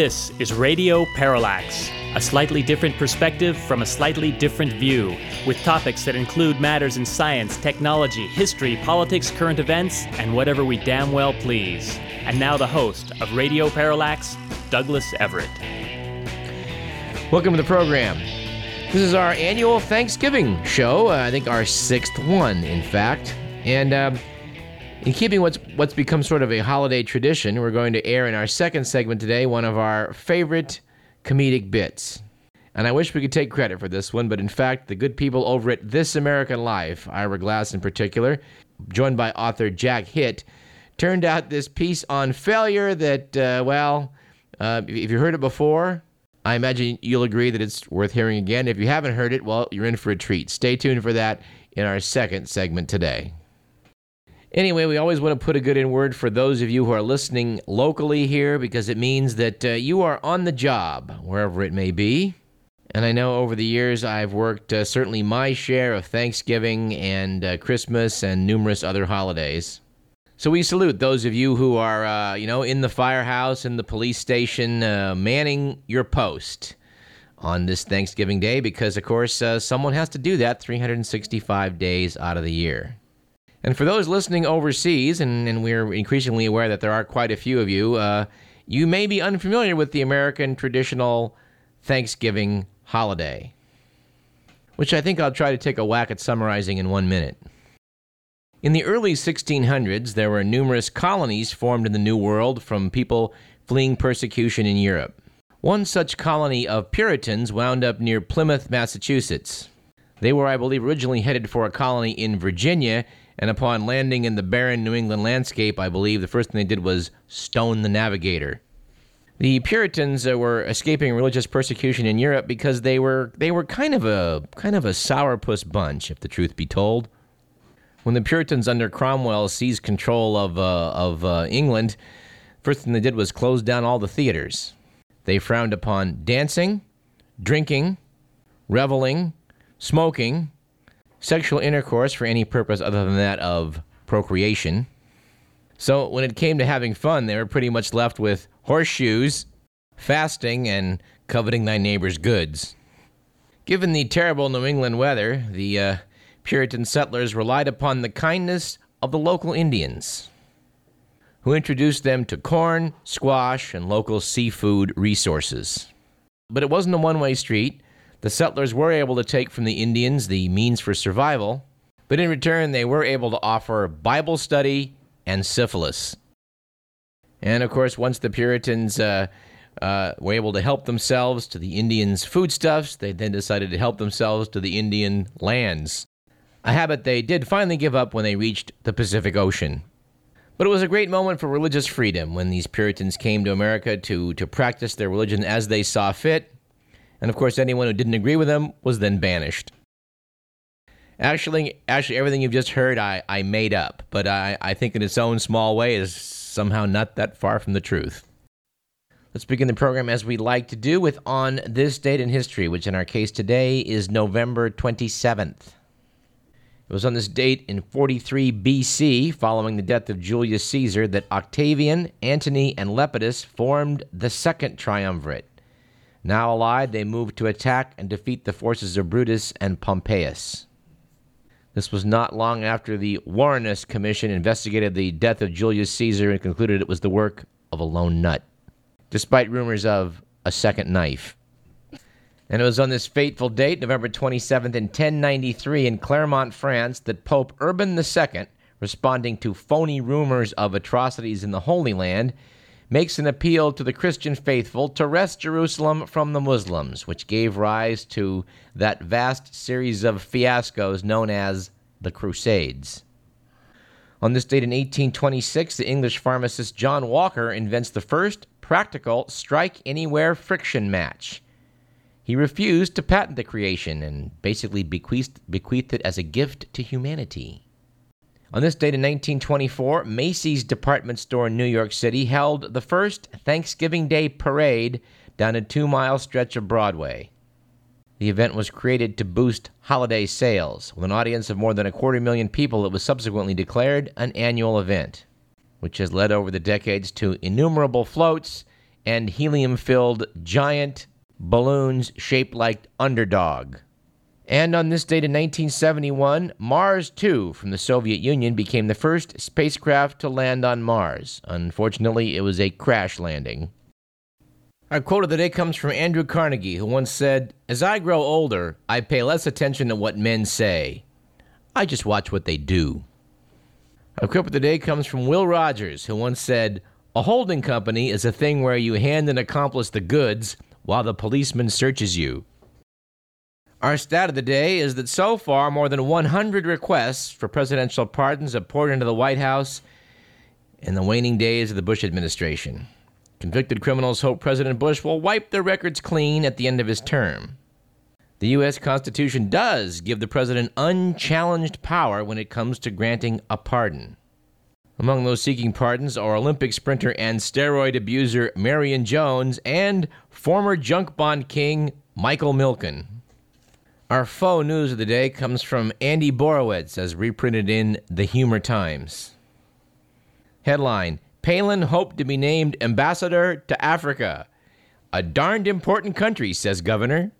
This is Radio Parallax, a slightly different perspective from a slightly different view, with topics that include matters in science, technology, history, politics, current events, and whatever we damn well please. And now the host of Radio Parallax, Douglas Everett. Welcome to the program. This is our annual Thanksgiving show. Uh, I think our sixth one, in fact. And uh, in keeping what's what's become sort of a holiday tradition, we're going to air in our second segment today one of our favorite comedic bits. And I wish we could take credit for this one, but in fact, the good people over at This American Life, Ira Glass in particular, joined by author Jack Hitt, turned out this piece on failure that, uh, well, uh, if you heard it before, I imagine you'll agree that it's worth hearing again. If you haven't heard it, well, you're in for a treat. Stay tuned for that in our second segment today. Anyway, we always want to put a good in word for those of you who are listening locally here because it means that uh, you are on the job, wherever it may be. And I know over the years I've worked uh, certainly my share of Thanksgiving and uh, Christmas and numerous other holidays. So we salute those of you who are, uh, you know, in the firehouse, in the police station, uh, manning your post on this Thanksgiving Day because, of course, uh, someone has to do that 365 days out of the year. And for those listening overseas, and, and we're increasingly aware that there are quite a few of you, uh, you may be unfamiliar with the American traditional Thanksgiving holiday, which I think I'll try to take a whack at summarizing in one minute. In the early 1600s, there were numerous colonies formed in the New World from people fleeing persecution in Europe. One such colony of Puritans wound up near Plymouth, Massachusetts. They were, I believe, originally headed for a colony in Virginia and upon landing in the barren New England landscape, I believe the first thing they did was stone the navigator. The Puritans uh, were escaping religious persecution in Europe because they were they were kind of a kind of a sourpuss bunch, if the truth be told. When the Puritans under Cromwell seized control of uh, of uh, England, first thing they did was close down all the theaters. They frowned upon dancing, drinking, reveling, smoking, sexual intercourse for any purpose other than that of procreation. So when it came to having fun, they were pretty much left with horseshoes, fasting, and coveting thy neighbor's goods. Given the terrible New England weather, the uh, Puritan settlers relied upon the kindness of the local Indians, who introduced them to corn, squash, and local seafood resources. But it wasn't a one way street. The settlers were able to take from the Indians the means for survival, but in return, they were able to offer Bible study and syphilis. And of course, once the Puritans uh, uh, were able to help themselves to the Indians' foodstuffs, they then decided to help themselves to the Indian lands. A habit they did finally give up when they reached the Pacific Ocean. But it was a great moment for religious freedom when these Puritans came to America to, to practice their religion as they saw fit and of course, anyone who didn't agree with him was then banished. Actually, actually, everything you've just heard, I, I made up, but I, I think in its own small way is somehow not that far from the truth. Let's begin the program as we like to do with On This Date in History, which in our case today is November 27th. It was on this date in 43 BC, following the death of Julius Caesar, that Octavian, Antony, and Lepidus formed the Second Triumvirate. Now allied, they moved to attack and defeat the forces of Brutus and Pompeius. This was not long after the Warrenus Commission investigated the death of Julius Caesar and concluded it was the work of a lone nut, despite rumors of a second knife. And it was on this fateful date, November 27th, in 1093, in Clermont, France, that Pope Urban II, responding to phony rumors of atrocities in the Holy Land, makes an appeal to the Christian faithful to wrest Jerusalem from the Muslims, which gave rise to that vast series of fiascos known as the Crusades. On this date in 1826, the English pharmacist John Walker invents the first practical strike anywhere friction match. He refused to patent the creation and basically bequeathed, bequeathed it as a gift to humanity. On this date in 1924, Macy's department store in New York City held the first Thanksgiving Day parade down a two mile stretch of Broadway. The event was created to boost holiday sales. With an audience of more than a quarter million people, it was subsequently declared an annual event, which has led over the decades to innumerable floats and helium filled giant balloons shaped like underdog. And on this date in 1971, Mars 2 from the Soviet Union became the first spacecraft to land on Mars. Unfortunately, it was a crash landing. Our quote of the day comes from Andrew Carnegie, who once said, As I grow older, I pay less attention to what men say. I just watch what they do. Our quote of the day comes from Will Rogers, who once said, A holding company is a thing where you hand an accomplice the goods while the policeman searches you. Our stat of the day is that so far, more than 100 requests for presidential pardons have poured into the White House in the waning days of the Bush administration. Convicted criminals hope President Bush will wipe their records clean at the end of his term. The U.S. Constitution does give the president unchallenged power when it comes to granting a pardon. Among those seeking pardons are Olympic sprinter and steroid abuser Marion Jones and former junk bond king Michael Milken. Our faux news of the day comes from Andy Borowitz, as reprinted in The Humor Times. Headline Palin hoped to be named ambassador to Africa. A darned important country, says governor.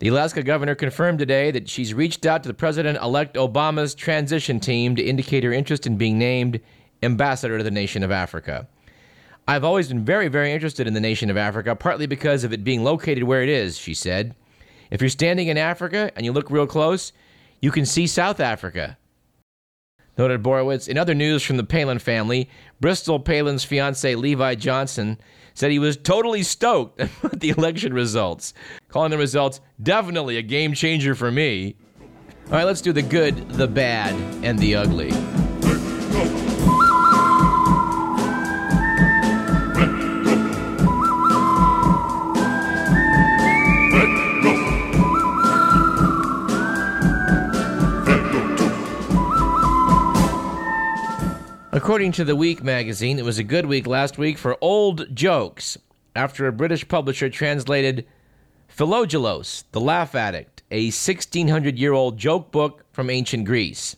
The Alaska governor confirmed today that she's reached out to the President elect Obama's transition team to indicate her interest in being named ambassador to the nation of Africa. I've always been very, very interested in the nation of Africa, partly because of it being located where it is, she said. If you're standing in Africa and you look real close, you can see South Africa. Noted Borowitz. In other news from the Palin family, Bristol Palin's fiance Levi Johnston said he was totally stoked about the election results, calling the results definitely a game changer for me. All right, let's do the good, the bad, and the ugly. According to The Week magazine, it was a good week last week for old jokes after a British publisher translated Philogelos, the Laugh Addict, a 1600 year old joke book from ancient Greece.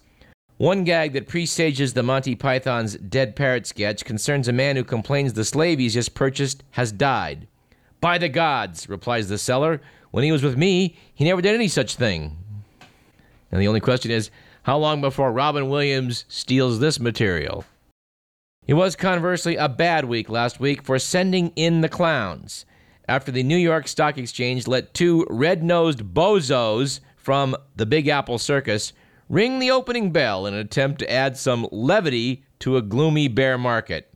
One gag that presages the Monty Python's Dead Parrot sketch concerns a man who complains the slave he's just purchased has died. By the gods, replies the seller, when he was with me, he never did any such thing. And the only question is, how long before Robin Williams steals this material? It was conversely a bad week last week for sending in the clowns after the New York Stock Exchange let two red nosed bozos from the Big Apple Circus ring the opening bell in an attempt to add some levity to a gloomy bear market.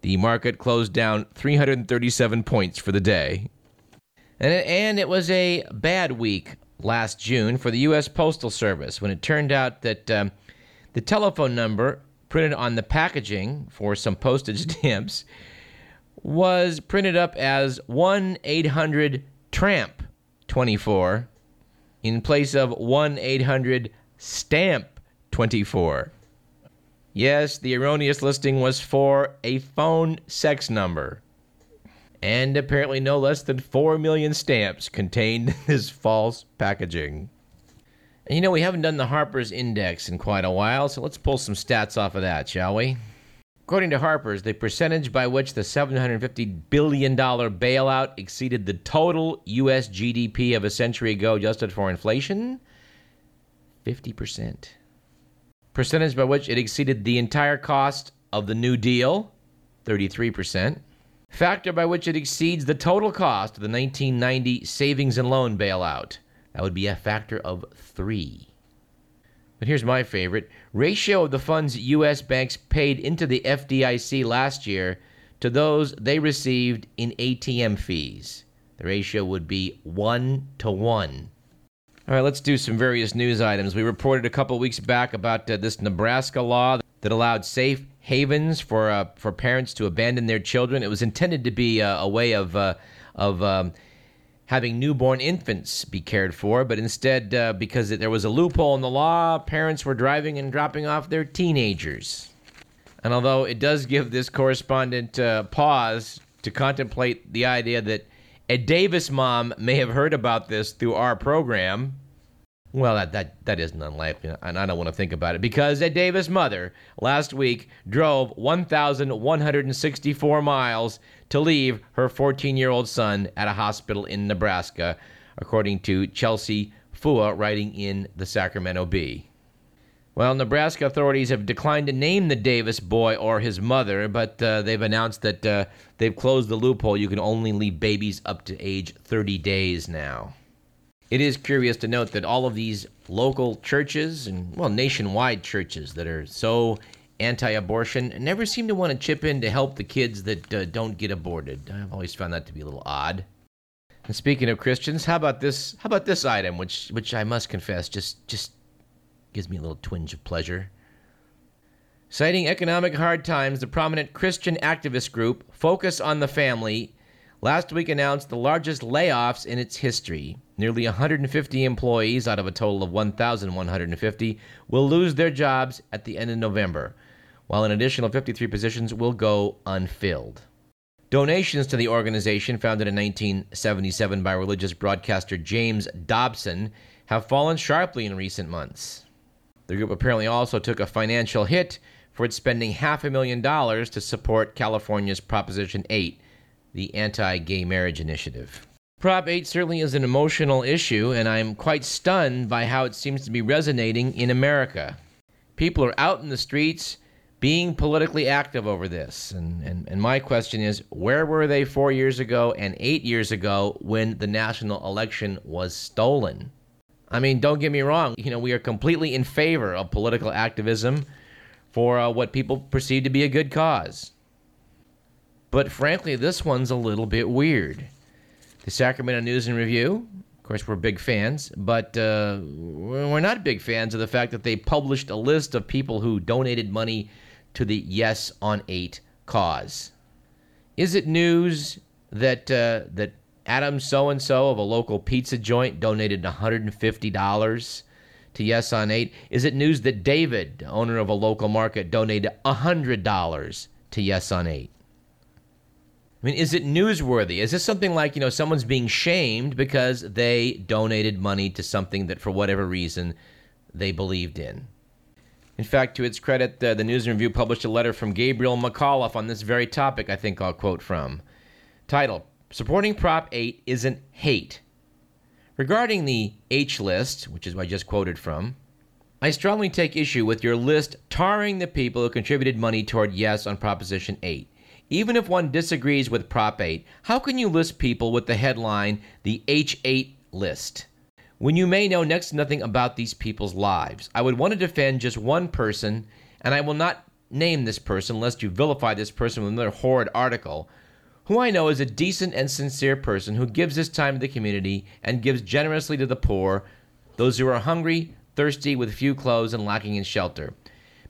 The market closed down 337 points for the day. And it, was a bad week last June for the U.S. Postal Service when it turned out that um, the telephone number printed on the packaging for some postage stamps was printed up as 1 800 TRAMP 24 in place of 1 800 STAMP 24. Yes, the erroneous listing was for a phone sex number. And apparently, no less than 4 million stamps contained this false packaging. You know, we haven't done the Harper's Index in quite a while, so let's pull some stats off of that, shall we? According to Harper's, the percentage by which the $750 billion bailout exceeded the total U.S. GDP of a century ago, adjusted for inflation? 50%. Percentage by which it exceeded the entire cost of the New Deal? 33%. Factor by which it exceeds the total cost of the 1990 savings and loan bailout? That would be a factor of three. But here's my favorite ratio of the funds U.S. banks paid into the FDIC last year to those they received in ATM fees. The ratio would be 1 to 1. All right, let's do some various news items. We reported a couple weeks back about uh, this Nebraska law that allowed safe havens for uh, for parents to abandon their children. It was intended to be uh, a way of uh, of um, having newborn infants be cared for, but instead, uh, because there was a loophole in the law, parents were driving and dropping off their teenagers. And although it does give this correspondent uh, pause to contemplate the idea that a Davis mom may have heard about this through our program, Well, that, that, that isn't unlikely, and I don't want to think about it because a Davis' mother last week drove 1,164 miles to leave her 14 year old son at a hospital in Nebraska, according to Chelsea Phua, writing in the Sacramento Bee. Well, Nebraska authorities have declined to name the Davis boy or his mother, but uh, they've announced that uh, they've closed the loophole. You can only leave babies up to age 30 days now. It is curious to note that all of these local churches and, well, nationwide churches that are so anti abortion never seem to want to chip in to help the kids that uh, don't get aborted. I've always found that to be a little odd. And speaking of Christians, how about this? How about this item, which which I must confess just just gives me a little twinge of pleasure. Citing economic hard times, the prominent Christian activist group Focus on the Family last week announced the largest layoffs in its history. Nearly 150 employees out of a total of 1,150 will lose their jobs at the end of November, while an additional 53 positions will go unfilled. Donations to the organization, founded in 1977 by religious broadcaster James Dobson, have fallen sharply in recent months. The group apparently also took a financial hit for its spending half a million dollars to support California's Proposition 8, the anti gay marriage initiative. Prop 8 certainly is an emotional issue, and I'm quite stunned by how it seems to be resonating in America. People are out in the streets being politically active over this. And, and, and my question is where were they four years ago and eight years ago when the national election was stolen? I mean, don't get me wrong. You know, we are completely in favor of political activism for uh, what people perceive to be a good cause. But frankly, this one's a little bit weird. The Sacramento News and Review, of course, we're big fans, but uh, we're not big fans of the fact that they published a list of people who donated money to the Yes on 8 cause. Is it news that uh, that Adam so and so of a local pizza joint donated $150 to Yes on 8? Is it news that David, owner of a local market, donated $100 to Yes on 8? I mean, is it newsworthy? Is this something like, you know, someone's being shamed because they donated money to something that for whatever reason they believed in? In fact, to its credit, uh, the News and Review published a letter from Gabriel McAuliffe on this very topic, I think I'll quote from. Title Supporting Prop 8 isn't hate. Regarding the H list, which is what I just quoted from, I strongly take issue with your list tarring the people who contributed money toward yes on Proposition 8. Even if one disagrees with Prop 8, how can you list people with the headline, the H8 list? When you may know next to nothing about these people's lives, I would want to defend just one person, and I will not name this person lest you vilify this person with another horrid article who I know is a decent and sincere person who gives his time to the community and gives generously to the poor, those who are hungry, thirsty, with few clothes, and lacking in shelter.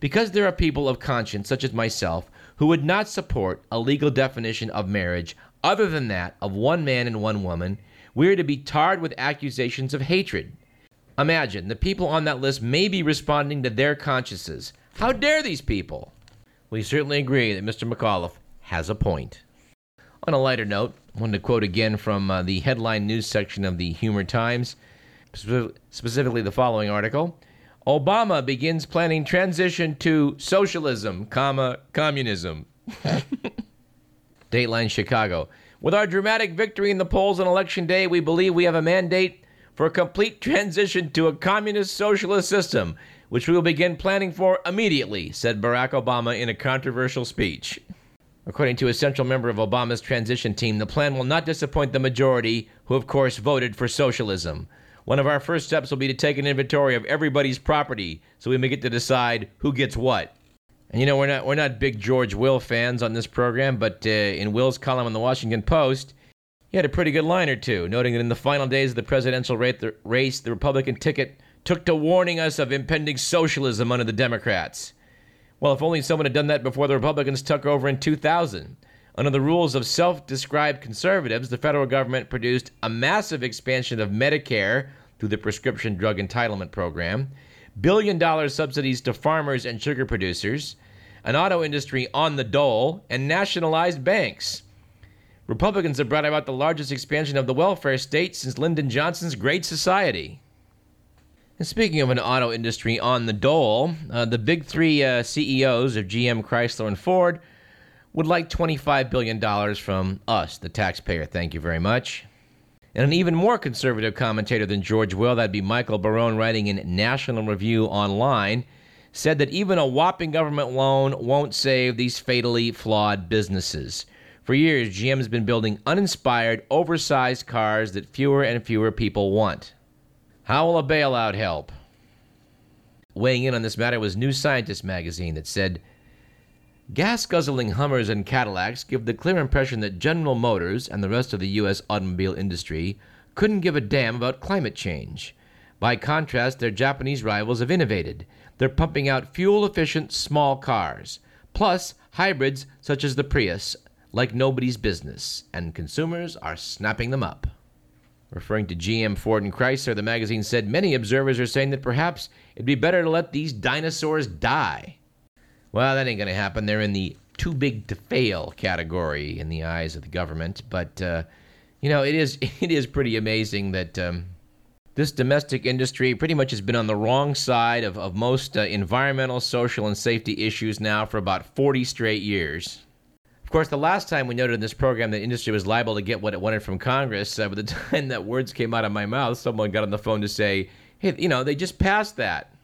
Because there are people of conscience, such as myself, who would not support a legal definition of marriage other than that of one man and one woman, we are to be tarred with accusations of hatred. Imagine the people on that list may be responding to their consciences. How dare these people? We certainly agree that Mr. McAuliffe has a point. On a lighter note, I wanted to quote again from uh, the headline news section of the Humor Times, specifically the following article. Obama begins planning transition to socialism, comma, communism. Dateline Chicago. With our dramatic victory in the polls on election day, we believe we have a mandate for a complete transition to a communist socialist system, which we will begin planning for immediately, said Barack Obama in a controversial speech. According to a central member of Obama's transition team, the plan will not disappoint the majority, who of course voted for socialism. One of our first steps will be to take an inventory of everybody's property so we may get to decide who gets what. And you know, we're not, we're not big George Will fans on this program, but uh, in Will's column in the Washington Post, he had a pretty good line or two, noting that in the final days of the presidential race, the Republican ticket took to warning us of impending socialism under the Democrats. Well, if only someone had done that before the Republicans took over in 2000. Under the rules of self described conservatives, the federal government produced a massive expansion of Medicare through the Prescription Drug Entitlement Program, billion dollar subsidies to farmers and sugar producers, an auto industry on the dole, and nationalized banks. Republicans have brought about the largest expansion of the welfare state since Lyndon Johnson's Great Society. And speaking of an auto industry on the dole, uh, the big three uh, CEOs of GM, Chrysler, and Ford would like $25 billion from us, the taxpayer. Thank you very much. And an even more conservative commentator than George Will, that'd be Michael Barone, writing in National Review Online, said that even a whopping government loan won't save these fatally flawed businesses. For years, GM has been building uninspired, oversized cars that fewer and fewer people want. How will a bailout help? Weighing in on this matter was New Scientist magazine that said gas guzzling Hummers and Cadillacs give the clear impression that General Motors and the rest of the U.S. automobile industry couldn't give a damn about climate change. By contrast, their Japanese rivals have innovated. They're pumping out fuel efficient small cars, plus hybrids such as the Prius, like nobody's business, and consumers are snapping them up. Referring to GM, Ford, and Chrysler, the magazine said many observers are saying that perhaps it'd be better to let these dinosaurs die. Well, that ain't going to happen. They're in the too big to fail category in the eyes of the government. But uh, you know, it is it is pretty amazing that um, this domestic industry pretty much has been on the wrong side of, of most uh, environmental, social, and safety issues now for about 40 straight years Of course, the last time we noted in this program that industry was liable to get what it wanted from Congress, uh, by the time that words came out of my mouth, someone got on the phone to say, hey, you know, they just passed that.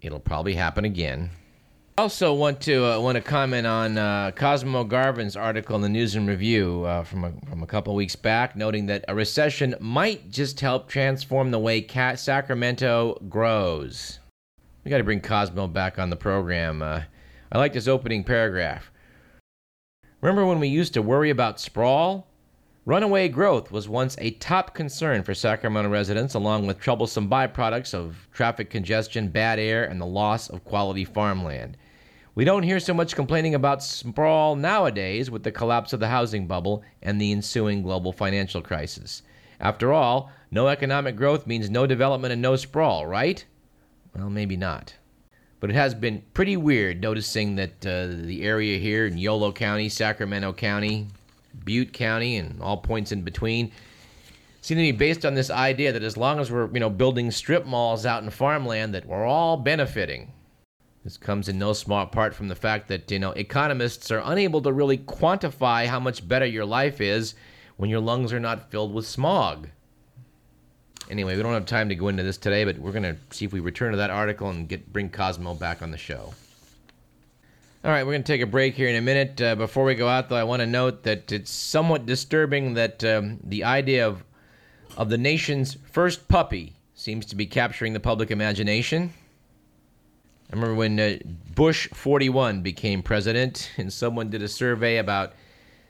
It'll probably happen again. Also want to uh, want to comment on uh, Cosmo Garvin's article in the News and Review uh, from a, from a couple weeks back, noting that a recession might just help transform the way Sacramento grows. We got to bring Cosmo back on the program. Uh, I like this opening paragraph. Remember when we used to worry about sprawl? Runaway growth was once a top concern for Sacramento residents, along with troublesome byproducts of traffic congestion, bad air, and the loss of quality farmland. We don't hear so much complaining about sprawl nowadays with the collapse of the housing bubble and the ensuing global financial crisis. After all, no economic growth means no development and no sprawl, right? Well, maybe not. But it has been pretty weird noticing that uh, the area here in Yolo County, Sacramento County, Butte County, and all points in between seem to be based on this idea that as long as we're you know building strip malls out in farmland, that we're all benefiting. This comes in no small part from the fact that you know economists are unable to really quantify how much better your life is when your lungs are not filled with smog. Anyway, we don't have time to go into this today, but we're going to see if we return to that article and get bring Cosmo back on the show. All right, we're going to take a break here in a minute. Uh, before we go out, though, I want to note that it's somewhat disturbing that um, the idea of of the nation's first puppy seems to be capturing the public imagination. I remember when uh, Bush 41 became president, and someone did a survey about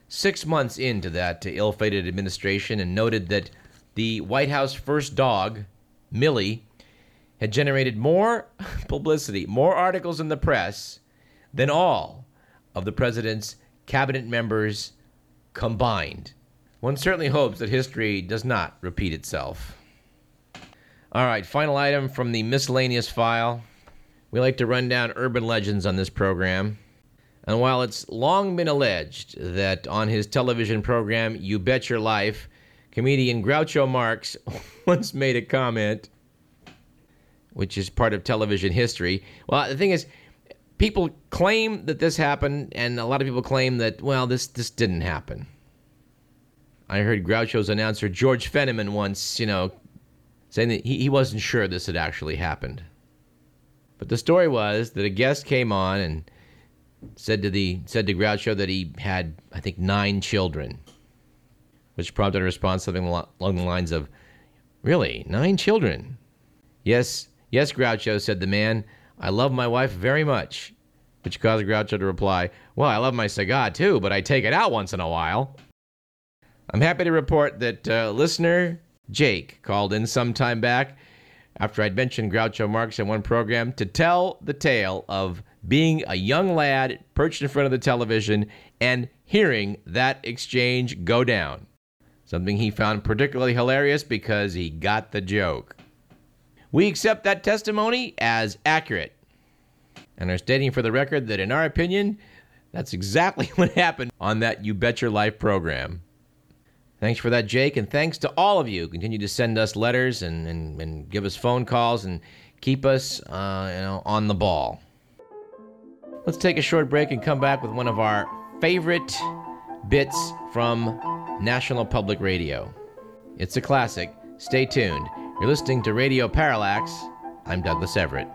six months into that ill-fated administration and noted that the White House first dog, Millie, had generated more publicity, more articles in the press than all of the president's cabinet members combined. One certainly hopes that history does not repeat itself. All right, final item from the miscellaneous file. We like to run down urban legends on this program. And while it's long been alleged that on his television program, You Bet Your Life, Comedian Groucho Marx once made a comment, which is part of television history. Well, the thing is, people claim that this happened, and a lot of people claim that, well, this, this didn't happen. I heard Groucho's announcer, George Fenneman, once, you know, saying that he, he wasn't sure this had actually happened. But the story was that a guest came on and said to the said to Groucho that he had, I think, nine children which prompted a response something along the lines of, Really? Nine children? Yes, yes, Groucho, said the man. I love my wife very much. Which caused Groucho to reply, Well, I love my cigar too, but I take it out once in a while. I'm happy to report that uh, listener Jake called in some time back after I'd mentioned Groucho Marx in one program to tell the tale of being a young lad perched in front of the television and hearing that exchange go down something he found particularly hilarious because he got the joke. We accept that testimony as accurate and are stating for the record that, in our opinion, that's exactly what happened on that You Bet Your Life program. Thanks for that, Jake, and thanks to all of you. Continue to send us letters and, and, and give us phone calls and keep us uh, you know, on the ball. Let's take a short break and come back with one of our favorite bits from National Public Radio. It's a classic. Stay tuned. You're listening to Radio Parallax. I'm Douglas Everett.